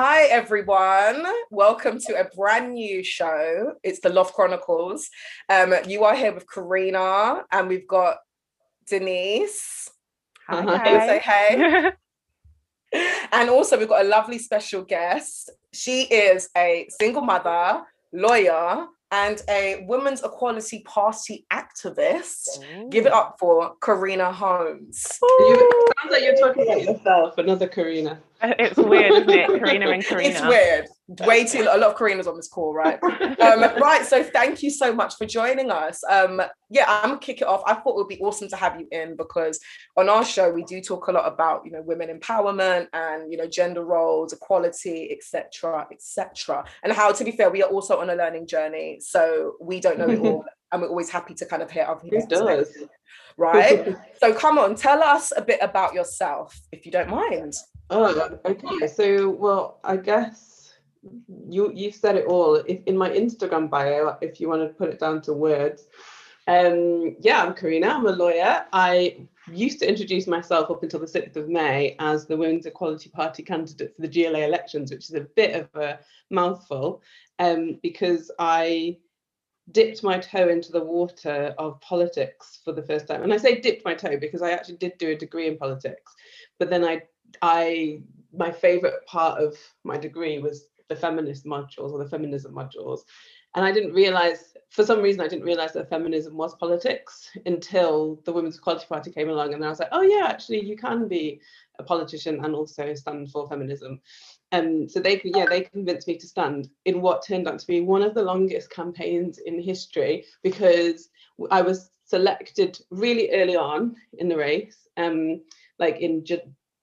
Hi, everyone. Welcome to a brand new show. It's the Loft Chronicles. Um, you are here with Karina, and we've got Denise. Hi, Say hey. and also, we've got a lovely special guest. She is a single mother, lawyer, and a Women's Equality Party activist. Ooh. Give it up for Korina Holmes. You, sounds like you're talking about yourself, another Karina. It's weird, isn't it? Karina and Karina. It's weird. Way too a lot of Karinas on this call, right? Um, right. So thank you so much for joining us. Um, yeah, I'm gonna kick it off. I thought it would be awesome to have you in because on our show we do talk a lot about you know women empowerment and you know gender roles, equality, etc., etc. And how, to be fair, we are also on a learning journey, so we don't know it all, and we're always happy to kind of hear other people's Right. so come on, tell us a bit about yourself, if you don't mind. Oh, okay. So, well, I guess you you've said it all. If, in my Instagram bio, if you want to put it down to words, um, yeah, I'm Korina. I'm a lawyer. I used to introduce myself up until the 6th of May as the Women's Equality Party candidate for the GLA elections, which is a bit of a mouthful, um, because I dipped my toe into the water of politics for the first time. And I say dipped my toe because I actually did do a degree in politics, but then I I my favorite part of my degree was the feminist modules or the feminism modules. And I didn't realize, for some reason, I didn't realize that feminism was politics until the Women's Equality Party came along. And I was like, oh, yeah, actually, you can be a politician and also stand for feminism. And um, so they, yeah, they convinced me to stand in what turned out to be one of the longest campaigns in history because I was selected really early on in the race, um, like in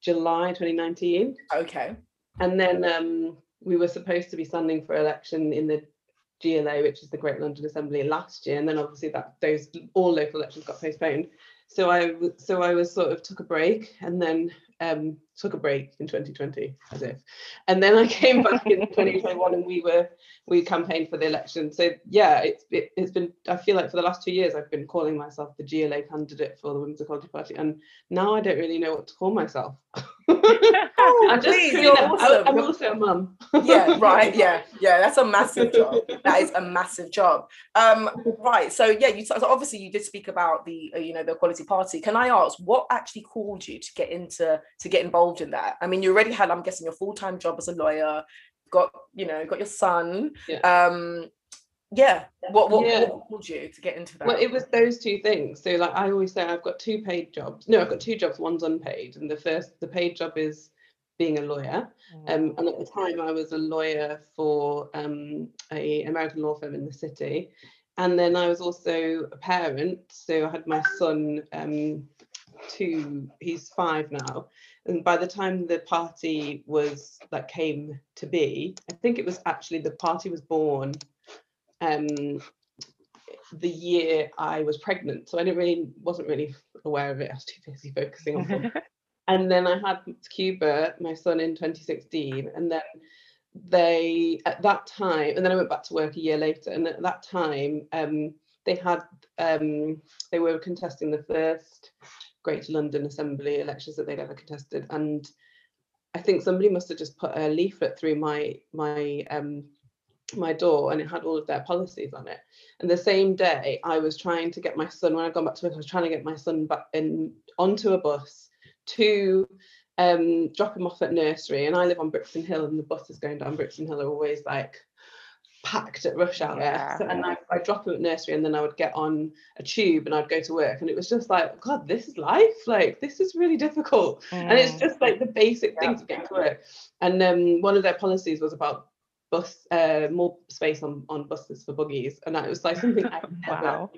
July 2019. Okay. And then um, we were supposed to be standing for election in the GLA, which is the Great London Assembly, last year, and then obviously that those all local elections got postponed. So I so I was sort of took a break, and then um, took a break in 2020 as if and then i came back in 2021 and we were we campaigned for the election so yeah it's it, has been i feel like for the last two years i've been calling myself the gla candidate for the women's equality party and now i don't really know what to call myself oh, I'm just please, you're awesome. I'm also a mum. yeah, right. Yeah, yeah. That's a massive job. That is a massive job. Um, right. So yeah, you so obviously you did speak about the uh, you know the Equality Party. Can I ask what actually called you to get into to get involved in that? I mean, you already had, I'm guessing, your full time job as a lawyer. Got you know got your son. Yeah. Um, yeah what what, yeah. what pulled you to get into that well it was those two things so like i always say i've got two paid jobs no i've got two jobs one's unpaid and the first the paid job is being a lawyer mm. um, and at the time i was a lawyer for um, a american law firm in the city and then i was also a parent so i had my son um, two he's five now and by the time the party was that came to be i think it was actually the party was born um, the year I was pregnant. So I didn't really wasn't really aware of it. I was too busy focusing on and then I had Cuba, my son, in 2016, and then they at that time, and then I went back to work a year later, and at that time, um, they had um, they were contesting the first Greater London Assembly elections that they'd ever contested, and I think somebody must have just put a leaflet through my my um, my door and it had all of their policies on it. And the same day, I was trying to get my son, when I got back to work, I was trying to get my son back in onto a bus to um, drop him off at nursery. And I live on Brixton Hill, and the buses going down Brixton Hill are always like packed at rush hour. Yeah. So, and I, I drop him at nursery, and then I would get on a tube and I'd go to work. And it was just like, God, this is life. Like, this is really difficult. Mm. And it's mm. just like the basic yeah. things of getting to work. And um, one of their policies was about bus uh, more space on on buses for buggies, and that was like something I never wow.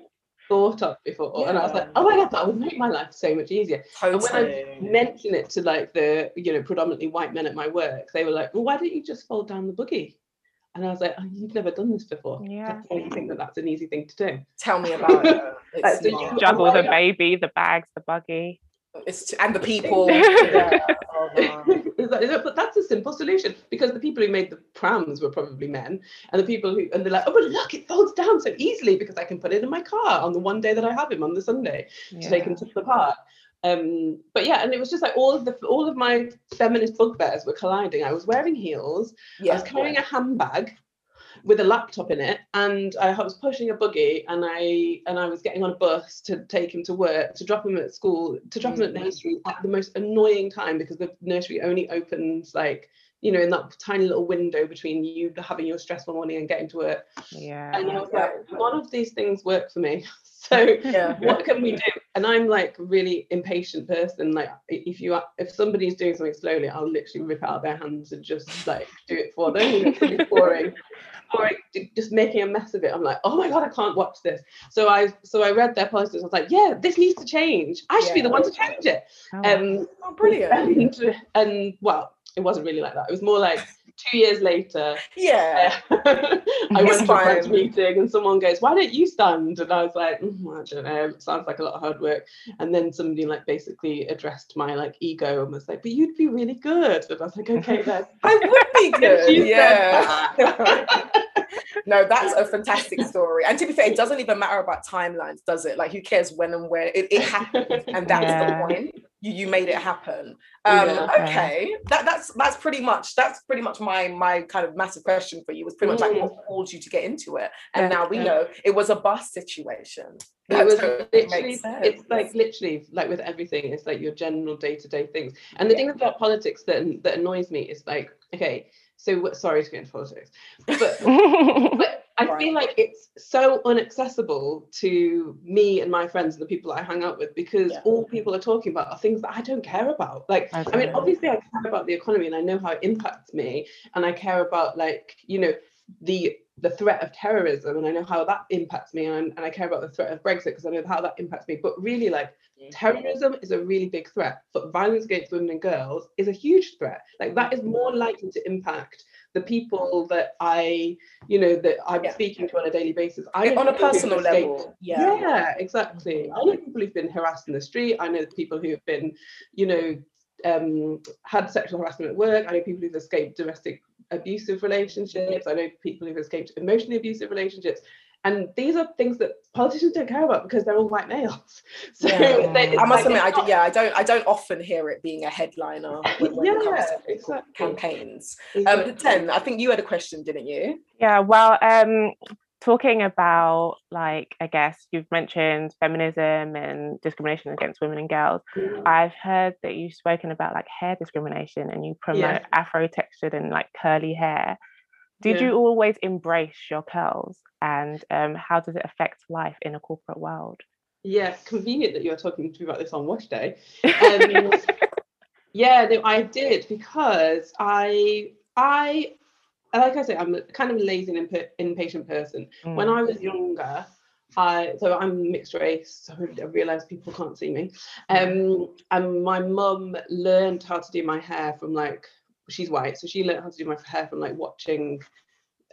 thought of before. Yeah. And I was like, oh my god, that would make my life so much easier. Totally. And when I mentioned it to like the you know predominantly white men at my work, they were like, well, why don't you just fold down the buggy? And I was like, oh, you've never done this before. Yeah. You think that that's an easy thing to do? Tell me about it. so you juggle the baby, the bags, the buggy. It's and the people. yeah. oh, but that's a simple solution because the people who made the prams were probably men, and the people who and they're like, oh, but look, it folds down so easily because I can put it in my car on the one day that I have him on the Sunday yeah. to take him to the park. Um, but yeah, and it was just like all of the all of my feminist bugbears were colliding. I was wearing heels. I was carrying a handbag with a laptop in it and I was pushing a buggy and I and I was getting on a bus to take him to work to drop him at school to drop him at Mm. nursery at the most annoying time because the nursery only opens like you know in that tiny little window between you having your stressful morning and getting to work Yeah. and I was like none of these things work for me so Yeah. what can we do and i'm like really impatient person like if you are if somebody's doing something slowly i'll literally rip out their hands and just like do it for them. It's really boring. Or just making a mess of it. I'm like oh my god i can't watch this. So i so i read their policies. I was like yeah this needs to change. I should be the one to change it. Oh, um Oh, brilliant. and, and well it wasn't really like that. It was more like two years later Yeah. I It's went to a friend's meeting and someone goes, "Why don't you stand?" And I was like, "Mm, "I don't know. It sounds like a lot of hard work." And then somebody like basically addressed my like ego and was like, "But you'd be really good." And I was like, "Okay, then." I would be good. She yeah. that. no, that's a fantastic story. And to be fair, it doesn't even matter about timelines, does it? Like, who cares when and where it, it happened, and that's Yeah. the point. You you made it happen. Um, Yeah. okay, that that's that's pretty much that's pretty much my my kind of massive question for you was pretty much like Mm. what caused you to get into it, and Yeah, now we yeah. know it was a bus situation. it That was totally literally it's like literally like with everything it's like your general day-to-day things and the thing about politics that that annoys me is like okay so sorry to get into politics but but I feel like it's so inaccessible to me and my friends and the people I hang out with because Yeah. all people are talking about are things that I don't care about. Like, I mean, obviously, I care about the economy and I know how it impacts me, and I care about like you know the the threat of terrorism and I know how that impacts me, and, and I care about the threat of Brexit because I know how that impacts me. But really, like terrorism is a really big threat, but violence against women and girls is a huge threat. Like that is mm. more likely to impact the people that I, you know, that I'm Yeah. speaking to on a daily basis. I on a personal level. Yeah. Yeah. exactly. I know people who've been harassed in the street. I know people who've been, you know, um, had sexual harassment at work. I know people who've escaped domestic abusive relationships. I know people who've escaped emotionally abusive relationships. And these are things that politicians don't care about because they're all white males. So Yeah. they- I must like, admit, I do, not- yeah, I don't, I don't often hear it being a headliner when, when it comes Yeah, to exactly. campaigns. Um, Exactly. Ten, I think you had a question, didn't you? Yeah, well, um, talking about like I guess you've mentioned feminism and discrimination against women and girls. I've heard that you've spoken about like hair discrimination and you promote afro textured and like curly hair. Did Yeah. you always embrace your curls and um, how does it affect life in a corporate world? Yeah, convenient that you're talking to me about this on wash day. Um, yeah, I did because I I like I say I'm kind of lazy and imp- impatient person. When Mm. I was younger, I so I'm mixed race, so I realise people can't see me. Um, and my mum learned how to do my hair from like she's white, so she learned how to do my hair from like watching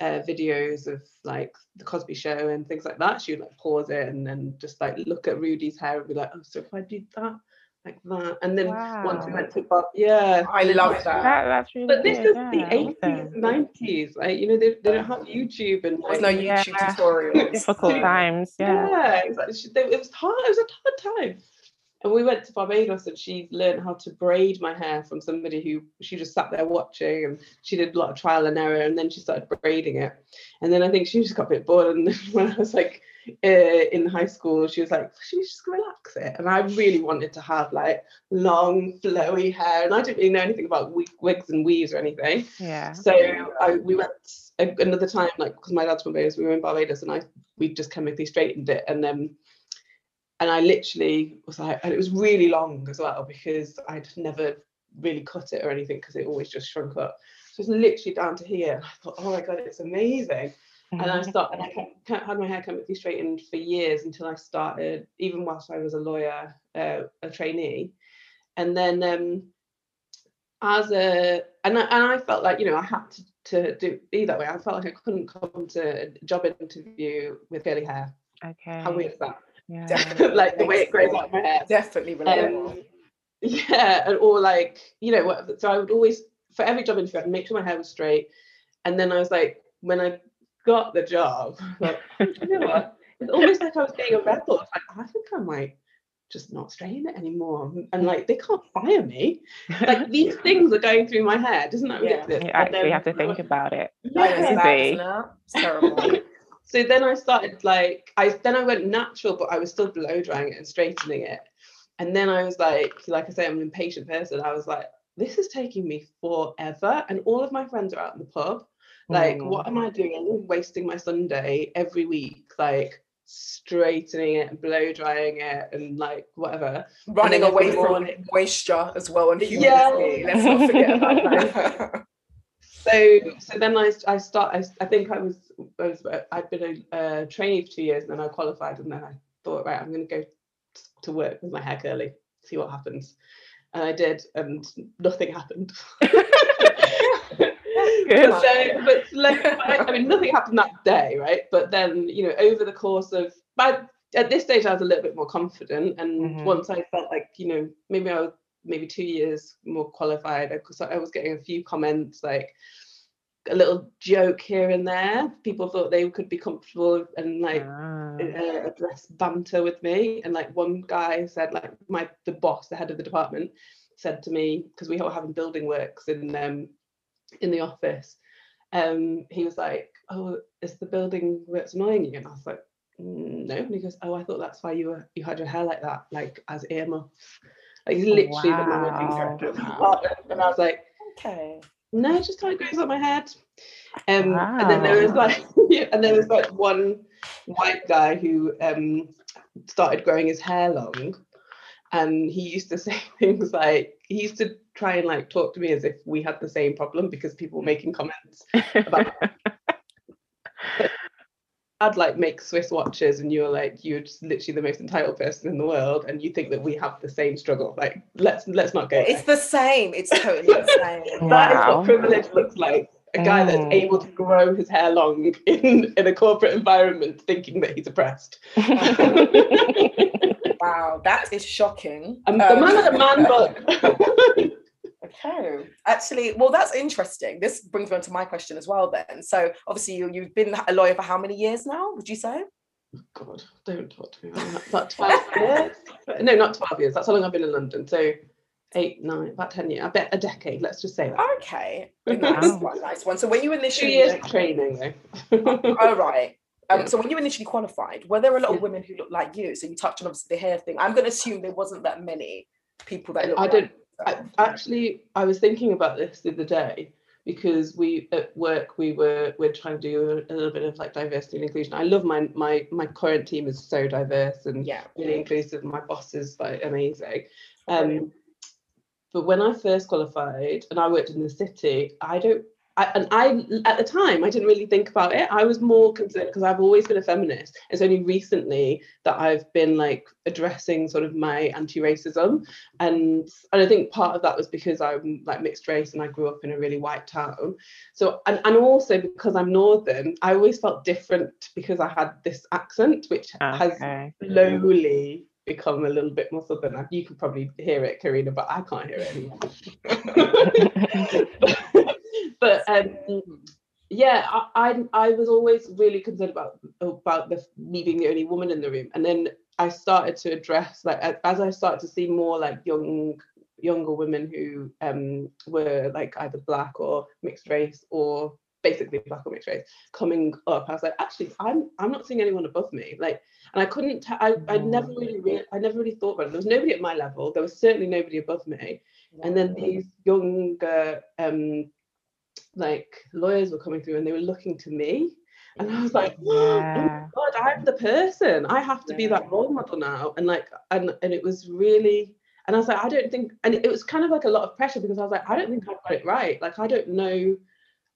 uh, videos of like the Cosby Show and things like that. She would like pause it and then just like look at Rudy's hair and be like, oh, so if I did that like that, and then once we went to Bob, yeah, I love that. That, that's really But this good, is yeah, the 80s, 90s, right? You know, they, they don't have YouTube and There's like, no Yeah. YouTube tutorials. difficult times, yeah. yeah, exactly. It was hard. It was a hard time. And we went to Barbados, and she learned how to braid my hair from somebody who she just sat there watching, and she did a lot of trial and error, and then she started braiding it. And then I think she just got a bit bored. And when I was like uh, in high school, she was like, "Should we just relax it?" And I really wanted to have like long, flowy hair, and I didn't really know anything about wigs and weaves or anything. Yeah. So I, we went another time, like because my dad's from Barbados, we were in Barbados, and I we just chemically straightened it, and then and I literally was like, and it was really long as well because I'd never really cut it or anything because it always just shrunk up. So it's literally down to here. And I thought, oh my god, it's amazing. And I Mhm. started, and I kept, kept- had my hair completely straightened for years until I started, even whilst I was a lawyer, uh, a trainee. And then um, as a, and I, and I felt like, you know, I had to, to do be that way. I felt like I couldn't come to a job interview with curly hair. Okay. How weird is that? Yeah. like the way it grows out of my hair. Definitely relatable. Um, yeah, and or like you know, what- so I would always for every job interview, I'd make sure my hair was straight, and then I was like, when I got the job, like, "Oh, you know what? It's almost like I was being a rebel. It's like I think I might just not straighten it anymore. And like they can't fire me. Like these things are going through my head. Isn't that Yeah. ridiculous? You actually then- have to think about it. That is Yeah. mad, Crazy. isn't? It's terrible. So then I started like I then I went natural, but I was still blow drying it and straightening it. And then I was like, like I say, I'm an impatient person. I was like, this is taking me forever. And all of my friends are out in the pub. Like, Mm. what am I doing? I'm Wasting my Sunday every week, like straightening it and blow drying it and like whatever. Running away from moisture as well and Yeah. humidity. Let's not forget about that. So so then I I start I, I think I was I was I'd been a uh, trainee for two years and then I qualified and then I thought right I'm going to go to work with my hair curly see what happens and I did and nothing happened. Good. but then, but like, I, mean, nothing happened that day, right? But then, you know, over the course of, but at this stage, I was a little bit more confident, and Mhm. once I felt like, you know, maybe I was maybe two years more qualified, because I was getting a few comments like a little joke here and there. People thought they could be comfortable and like Ah. uh, address banter with me and like one guy said like my the boss the head of the department said to me because we were having building works in um in the office um he was like oh is the building works annoying you and i was like "Mm, no and he goes oh i thought that's why you were you had your hair like that like as earmuffs like he's literally the managing Wow. director of the department and i was like okay. no, just how it goes up my head. Um, and then there was like, yeah, and there was like one white guy who um started growing his hair long, and he used to say things like he used to try and like talk to me as if we had the same problem because people were making comments about I'd like make Swiss watches and you're like you're just literally the most entitled person in the world and you think that we have the same struggle. Like let's let's not go. It's there. the same. It's totally the same. That is Wow. what privilege looks like. A guy Mm. that's able to grow his hair long in, in a corporate environment thinking that he's oppressed. Wow, that is shocking. I'm the Um, man at the man book. Okay. Actually, well, that's interesting. This brings me on to my question as well. Then, so obviously, you, you've been a lawyer for how many years now? Would you say? God, don't talk to me about that. About 12 years? No, not 12 years. That's how long I've been in London. So eight, nine, about 10 years. I bet a decade, let's just say that. Okay, nice, Wow. quite a nice one. So when you Two initially, years training though. oh right. Um, Yeah. So when you initially qualified, were there a lot of women who looked like you? So you touched on obviously the hair thing. I'm going to assume there wasn't that many people that looked I like don't- you. I, actually, I was thinking about this the other day because we at work we were we're trying to do a, little bit of like diversity and inclusion. I love my my my current team is so diverse and yeah. really inclusive. My boss is like amazing. Um, but when I first qualified and I worked in the city, I don't. I, and I at the time I didn't really think about it. I was more concerned because I've always been a feminist. It's only recently that I've been like addressing sort of my anti-racism, and and I think part of that was because I'm like mixed race and I grew up in a really white town. So and, and also because I'm northern, I always felt different because I had this accent, which has slowly become a little bit more southern. You can probably hear it, Karina, but I can't hear it anymore. but um, yeah, I, I I was always really concerned about about the me being the only woman in the room, and then I started to address like as I started to see more like young younger women who um were like either black or mixed race or basically black or mixed race coming up i was like actually i'm i'm not seeing anyone above me. Like and i couldn't t- I, I never really re- i never really thought about it. There was nobody at my level. There was certainly nobody above me. And then these younger um like lawyers were coming through and they were looking to me. And i was like oh Yeah. my god i'm the person. I have to be that role model now. And like and and it was really and i was like i don't think and it was kind of like a lot of pressure because i was like i don't think i've got it right. Like i don't know.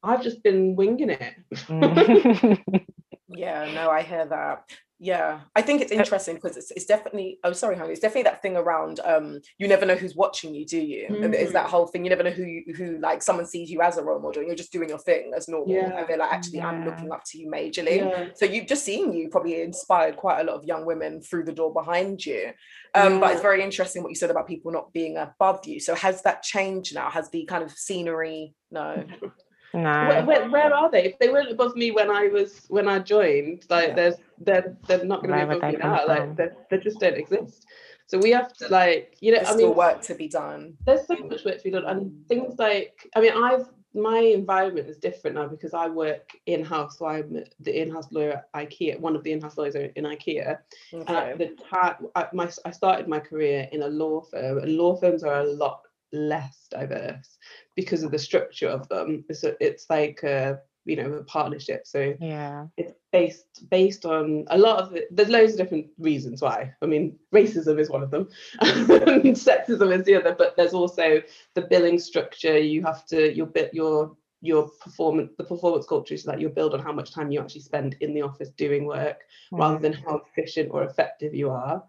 I've just been winging it. Mm. Yeah, no, I hear that. Yeah, I think it's interesting because it's, it's definitely oh sorry honey it's definitely that thing around um you never know who's watching you do you? It's that whole thing you never know who you, who like someone sees you as a role model and you're just doing your thing as normal Yeah. and they're like actually I'm looking up to you majorly. Yeah. So you've just seen you probably inspired quite a lot of young women through the door behind you. Um but it's very interesting what you said about people not being above you. So has that changed now? Has the kind of scenery no no. where, where are they if they weren't above me when i was when i joined like Yeah. there's they're they're not going to be above they me now from? like they, they just don't exist So we have to like, you know, There's I still mean, work to be done. there's so much work to be done, and things like, I mean, I've my environment is different now because I work in house. So I'm the in house lawyer at IKEA, one of the in house lawyers in IKEA. And at Okay. the time, I, my, I started my career in a law firm, and law firms are a lot less diverse because of the structure of them. So it's like a you know a partnership. So Yeah. it's based based on a lot of it. There's loads of different reasons why. I mean, racism is one of them, and sexism is the other. But there's also the billing structure. You have to your bit your your performance the performance culture is that you build on how much time you actually spend in the office doing work rather Mm. than how efficient or effective you are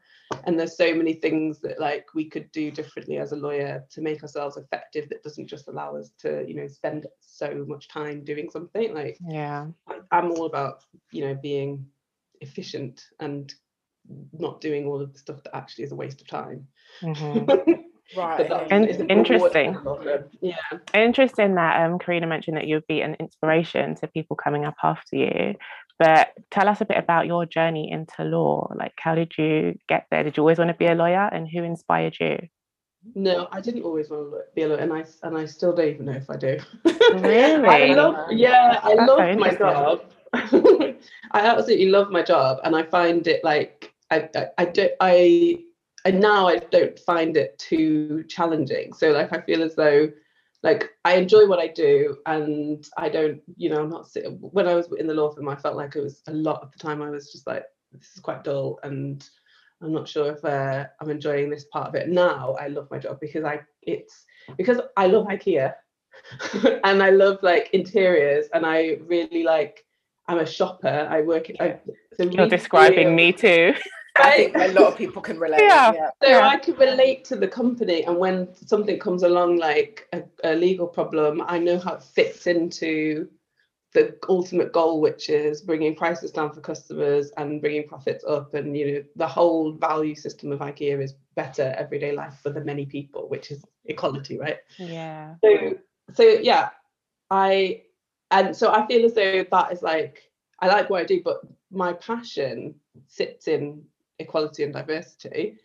and there's so many things that like we could do differently as a lawyer to make ourselves effective that doesn't just allow us to you know spend so much time doing something like Yeah. I- i'm all about you know being efficient and not doing all of the stuff that actually is a waste of time Mhm. Right. But that In- is a reward interesting. for a lawyer. yeah Interesting that um, Karina mentioned that you'd be an inspiration to people coming up after you. But tell us a bit about your journey into law. Like, how did you get there? Did you always want to be a lawyer, and who inspired you? no i didn't always want to be a lawyer and i and i still don't even know if i do Really? I love, yeah, I That's so love my job. I absolutely love my job, and I find it like I, I, I don't, I, and now I don't find it too challenging. So like I feel as though, like I enjoy what I do, and I don't, you know, I'm not when I was in the law firm, I felt like it was a lot of the time I was just like, this is quite dull, and I'm not sure if uh, I'm enjoying this part of it. Now I love my job because I, it's because I love IKEA and I love like interiors and I really like I'm a shopper. I work I, so You're describing me too. I think a lot of people can relate. Yeah. yeah. So Yeah. I can relate to the company and when something comes along like a, a legal problem, I know how it fits into the ultimate goal, which is bringing prices down for customers and bringing profits up. And you know, the whole value system of IKEA is better everyday life for the many people, which is equality, right? Yeah. so so yeah i and so i feel as though that is like i like what i do but my passion sits in equality and diversity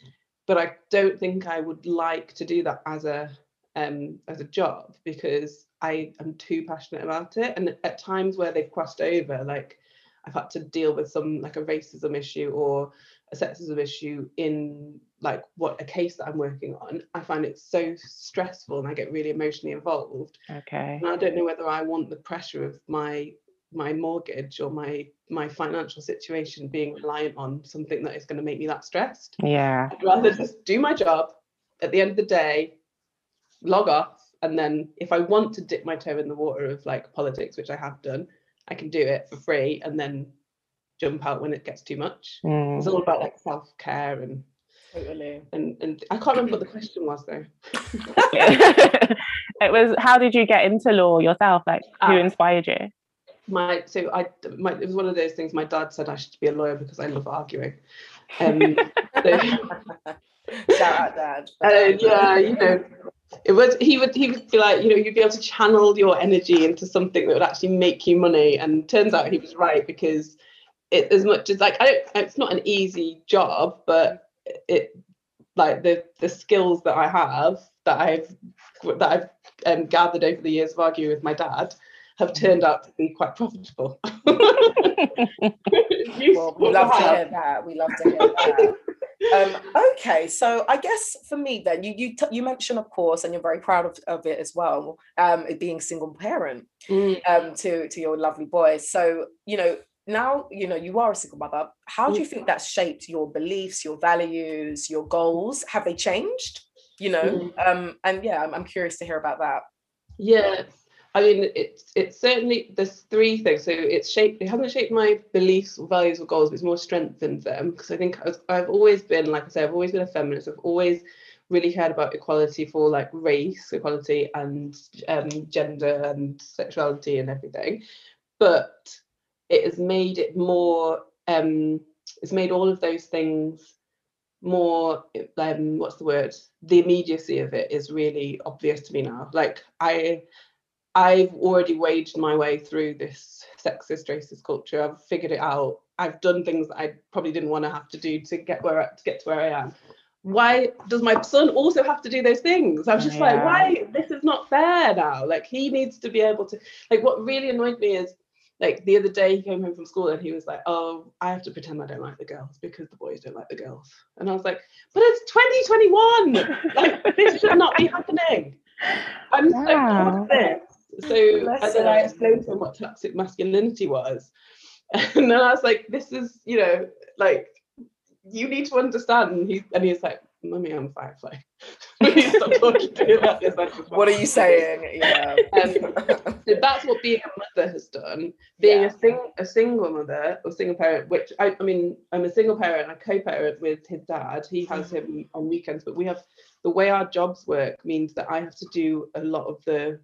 but i don't think i would like to do that as a um as a job because i am too passionate about it and at times where they've crossed over like i've had to deal with some like a racism issue or a sexism issue in like what a case that I'm working on, I find it so stressful and I get really emotionally involved. Okay. And I don't know whether I want the pressure of my my mortgage or my my financial situation being reliant on something that is going to make me that stressed. Yeah. I'd rather just do my job at the end of the day, log off, and then if I want to dip my toe in the water of like politics, which I have done, I can do it for free and then jump out when it gets too much. Mm. It's all about like self-care and Totally. and and I can't remember what the question was though. it was how did you get into law yourself? Like, who Ah. inspired you? My so I my it was one of those things. My dad said I should be a lawyer because I love arguing. Um, so, Shout out, Dad. uh, yeah, you know, it was he would he would be like, you know, you'd be able to channel your energy into something that would actually make you money. And turns out he was right because it as much as like I don't, it's not an easy job, but it like the the skills that I have that I've that I've um, gathered over the years of arguing with my dad have turned out to be quite profitable. Well, we love to hear that. We love to hear that. Um, okay, so I guess for me then, you you t- you mentioned of course, and you're very proud of, of it as well, um, it being single parent Mm. um, to to your lovely boys. So you know now you know you are a single mother. How do you think that's shaped your beliefs, your values, your goals? Have they changed? You know, um, and yeah, I'm, I'm curious to hear about that. Yeah, I mean, it's it's certainly there's three things. So it's shaped. It hasn't shaped my beliefs, or values, or goals, but it's more strengthened them because I think I was, I've always been, like I say, I've always been a feminist. I've always really cared about equality for like race equality and um, gender and sexuality and everything, but it has made it more. Um, it's made all of those things more um what's the word the immediacy of it is really obvious to me now like i i've already waged my way through this sexist racist culture i've figured it out i've done things that i probably didn't want to have to do to get where I- to get to where i am why does my son also have to do those things? I was just like, why? This is not fair now. Like he needs to be able to. Like what really annoyed me is like the other day he came home from school and he was like, oh, I have to pretend I don't like the girls because the boys don't like the girls. And I was like, but it's 2021. like this should not be happening. I'm so Wow. bored of this. So Bless and then I explained to him what toxic masculinity was. And then I was like, this is, you know, like you need to understand. And, he, and he's like, Mummy, I'm Firefly. Please stop talking to me about this. What are you saying? Yeah. Um, so that's what being a mother has done. Being Yeah. a, sing- a single mother or single parent, which I, I mean, I'm a single parent, I co-parent with his dad. He has him on weekends, but we have the way our jobs work means that I have to do a lot of the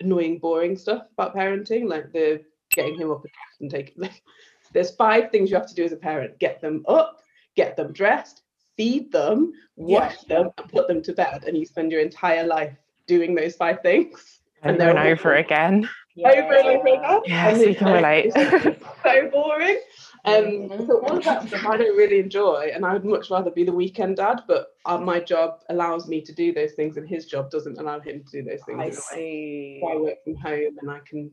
annoying, boring stuff about parenting, like the getting him up and taking. Like, there's five things you have to do as a parent: get them up, get them dressed, feed them, wash them, and put them to bed. And you spend your entire life doing those five things. They're and then over again. over and over again. Yes, and we can like- relate. so boring. Um, Mhm. so all of that stuff I don't really enjoy, and I would much rather be the weekend dad. But uh, my job allows me to do those things, and his job doesn't allow him to do those things. I in a way. see. So I work from home, and I can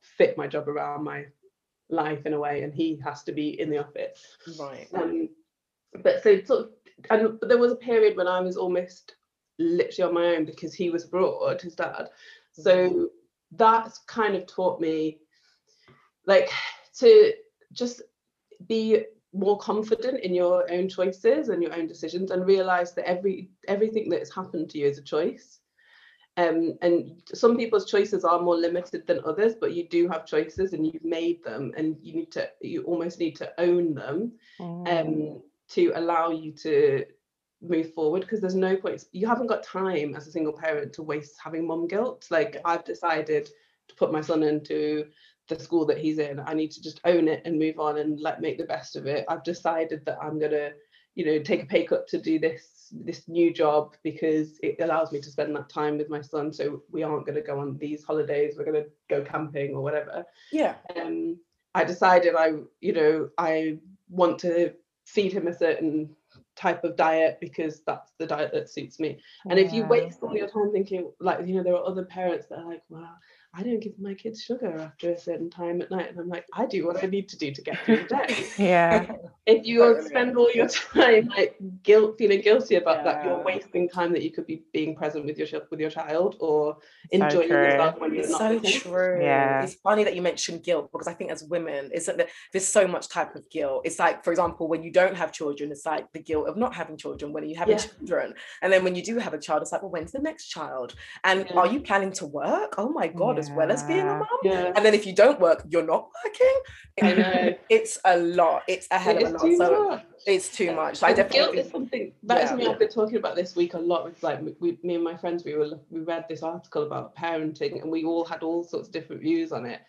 fit my job around my life in a way, and he has to be in the office. Right. Um, but so sort of, and there was a period when I was almost literally on my own because he was abroad, his dad. So that's kind of taught me, like, to just be more confident in your own choices and your own decisions, and realize that every everything that has happened to you is a choice. Um, and some people's choices are more limited than others, but you do have choices and you've made them, and you need to you almost need to own them Mm. um, to allow you to move forward because there's no point you haven't got time as a single parent to waste having mom guilt like i've decided to put my son into the school that he's in i need to just own it and move on and let make the best of it. I've decided that i'm going to you know take a pay cut to do this this new job because it allows me to spend that time with my son. So we aren't going to go on these holidays. We're going to go camping or whatever. Yeah. um, I decided I, you know, I want to feed him a certain type of diet because that's the diet that suits me. And if you waste all your time thinking, like, you know, there are other parents that are like, well, I don't give my kids sugar after a certain time at night. And I'm like, I do what I need to do to get through the day. Yeah. if you Totally. spend all your time like guilt feeling guilty about that, you're wasting time that you could be being present with your with your child or So enjoying true. yourself when you're It's not so with him. true. Yeah. It's funny that you mentioned guilt because I think as women, isn't there's so much type of guilt. It's like, for example, when you don't have children, it's like the guilt of not having children. When you have Yeah. children, and then when you do have a child, it's like, well, when's the next child? And Yeah. are you planning to work? Oh my god, as well as being a mom. Yeah. And then if you don't work, you're not working. I know. It's a lot. It's a hell It of a lot. too So much. it's too much. So I definitely guilt think- is something that is Yeah. something I've been talking about this week a lot. With like we, me and my friends, we were we read this article about parenting, and we all had all sorts of different views on it,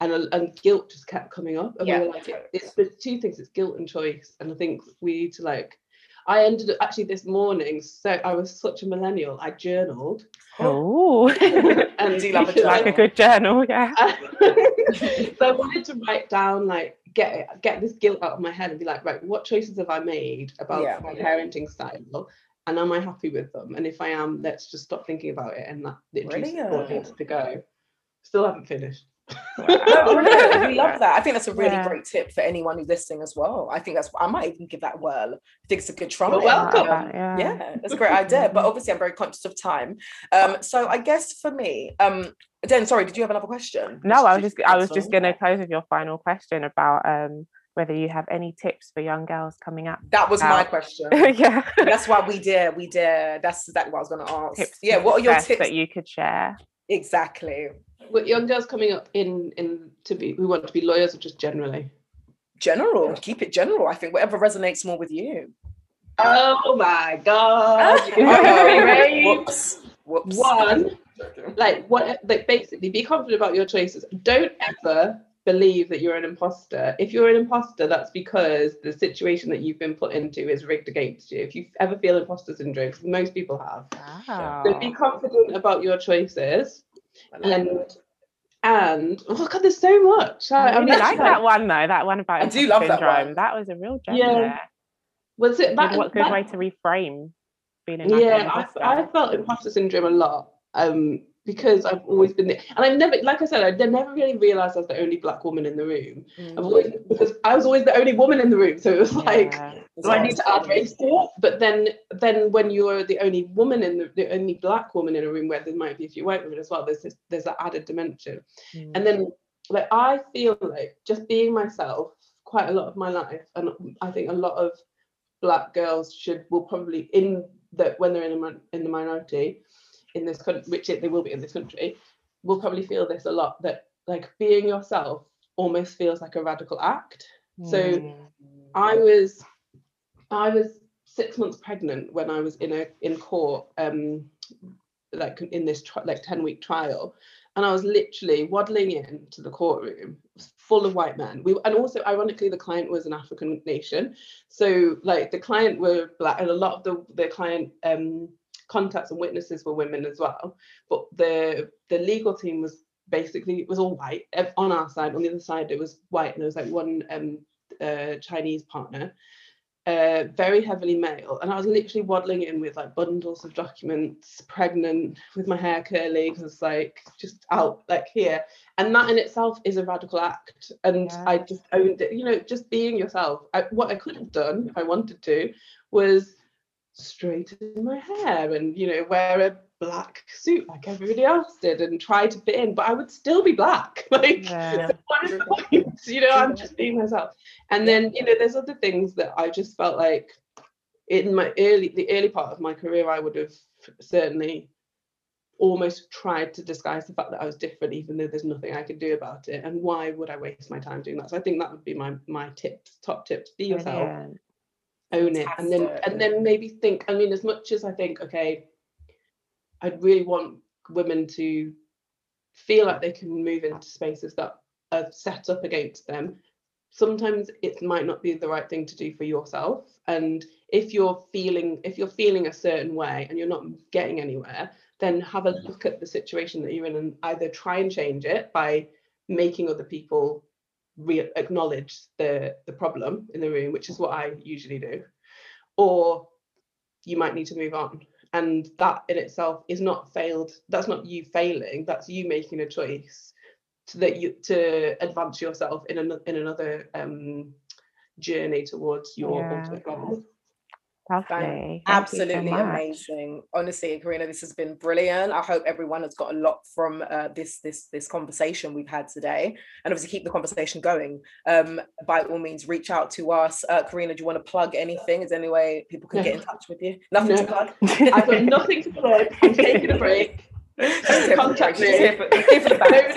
and and guilt just kept coming up, and Yeah, we were like, it, it's the two things: it's guilt and choice, and I think we need to like. I ended up actually this morning. So I was such a millennial. I journaled, Oh, and Do you love a because like a good journal, yeah. so I wanted to write down like get get this guilt out of my head and be like, right, what choices have I made about Yeah. my parenting style? And am I happy with them? And if I am, let's just stop thinking about it and that literally is what Brilliant. needs to go. Still haven't finished. No, no, we love that. I think that's a really Yeah. great tip for anyone who's listening as well. I think that's I might even give that a whirl. I think it's a good try. You're welcome. Yeah. Yeah, it's a great idea. But obviously I'm very conscious of time. Um, so I guess for me, um Den, sorry, did you have another question? No, I was just I was just gonna close with your final question about um whether you have any tips for young girls coming up. that was my question. yeah. That's why we did, we did. That's exactly what I was gonna ask. Tips yeah, to what are your tips? that you could share? Exactly. With young girls coming up in in to be we want to be lawyers or just generally. General, keep it general. I think whatever resonates more with you. Oh my god. Whoops. Whoops. One, like what like basically be confident about your choices don't ever believe that you're an imposter if you're an imposter that's because the situation that you've been put into is rigged against you if you ever feel imposter syndrome, most people have so be confident about your choices and and oh god there's so much I I, I'm really like literally that one though. That one about I do imposter love that one. That was a real gem Yeah. there. Was it back? What good back, way to reframe feeling? Like yeah, I, I felt imposter syndrome a lot. Um, because I've always been there. And I've never, like I said, I never really realized I was the only black woman in the room. Mm. I've always because I was always the only woman in the room. So it was yeah, like, do I need to add race to it? But then then when you're the only woman in the, the only black woman in a room where there might be a few white women as well, there's this, there's that added dimension. Mm. And then like I feel like just being myself quite a lot of my life, and I think a lot of black girls should will probably in that when they're in the in the minority in this country, which they will be in this country, will probably feel this a lot that like being yourself almost feels like a radical act. Mm. So I was I was six months pregnant when I was in a in court, um, like in this tri- like 10 week trial. And I was literally waddling into the courtroom full of white men. We and also ironically the client was an African nation. So like the client were black and a lot of the, the client um contacts and witnesses were women as well. But the the legal team was basically it was all white on our side. On the other side, it was white, and there was like one um, uh, Chinese partner, uh, very heavily male. And I was literally waddling in with like bundles of documents, pregnant, with my hair curly, because like just out like here. And that in itself is a radical act. And yeah. I just owned it. You know, just being yourself. I, what I could have done if I wanted to was straighten my hair and you know wear a black suit like everybody else did and try to fit in but i would still be black. Like yeah. what is the point you know i'm just being myself. And then you know there's other things that i just felt like in my early the early part of my career i would have certainly almost tried to disguise the fact that i was different even though there's nothing i could do about it. And why would i waste my time doing that? So i think that would be my my tips top tips be yourself own it and then and then maybe think i mean as much as i think okay i'd really want women to feel like they can move into spaces that are set up against them sometimes it might not be the right thing to do for yourself. And if you're feeling if you're feeling a certain way and you're not getting anywhere then have a look at the situation that you're in and either try and change it by making other people re- acknowledge the the problem in the room, which is what I usually do, or you might need to move on. And that in itself is not failed. That's not you failing. That's you making a choice to that you to advance yourself in an, in another um, journey towards your yeah. ultimate goal. Lovely. Absolutely so amazing. Honestly, Korina, this has been brilliant. I hope everyone has got a lot from uh, this this this conversation we've had today, and obviously keep the conversation going. Um, by all means, reach out to us. Uh, Korina, do you want to plug anything? Is there any way people can no. get in touch with you? Nothing no. to plug. I've got nothing to plug. I'm taking a break. Contact me.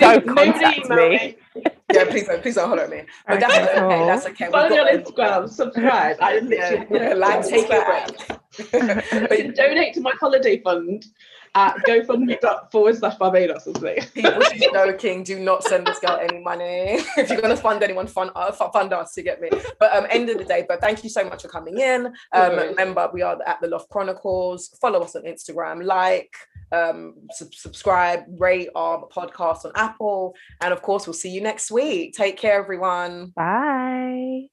Nobody, nobody email me. me yeah, please don't, please don't holler at me. But that's okay. That's okay. Follow me on Instagram, subscribe. I literally yeah, like, take a break. but donate to my holiday fund at gofundme forward slash Barbados or something. People, joking. Do not send this girl any money. if you're gonna fund anyone, fund uh, fund us to get me. But um, end of the day, but thank you so much for coming in. Um, remember we are at the Loft Chronicles. Follow us on Instagram. Like um, sub- subscribe, rate our podcast on Apple. And of course, we'll see you next week. Take care, everyone. Bye.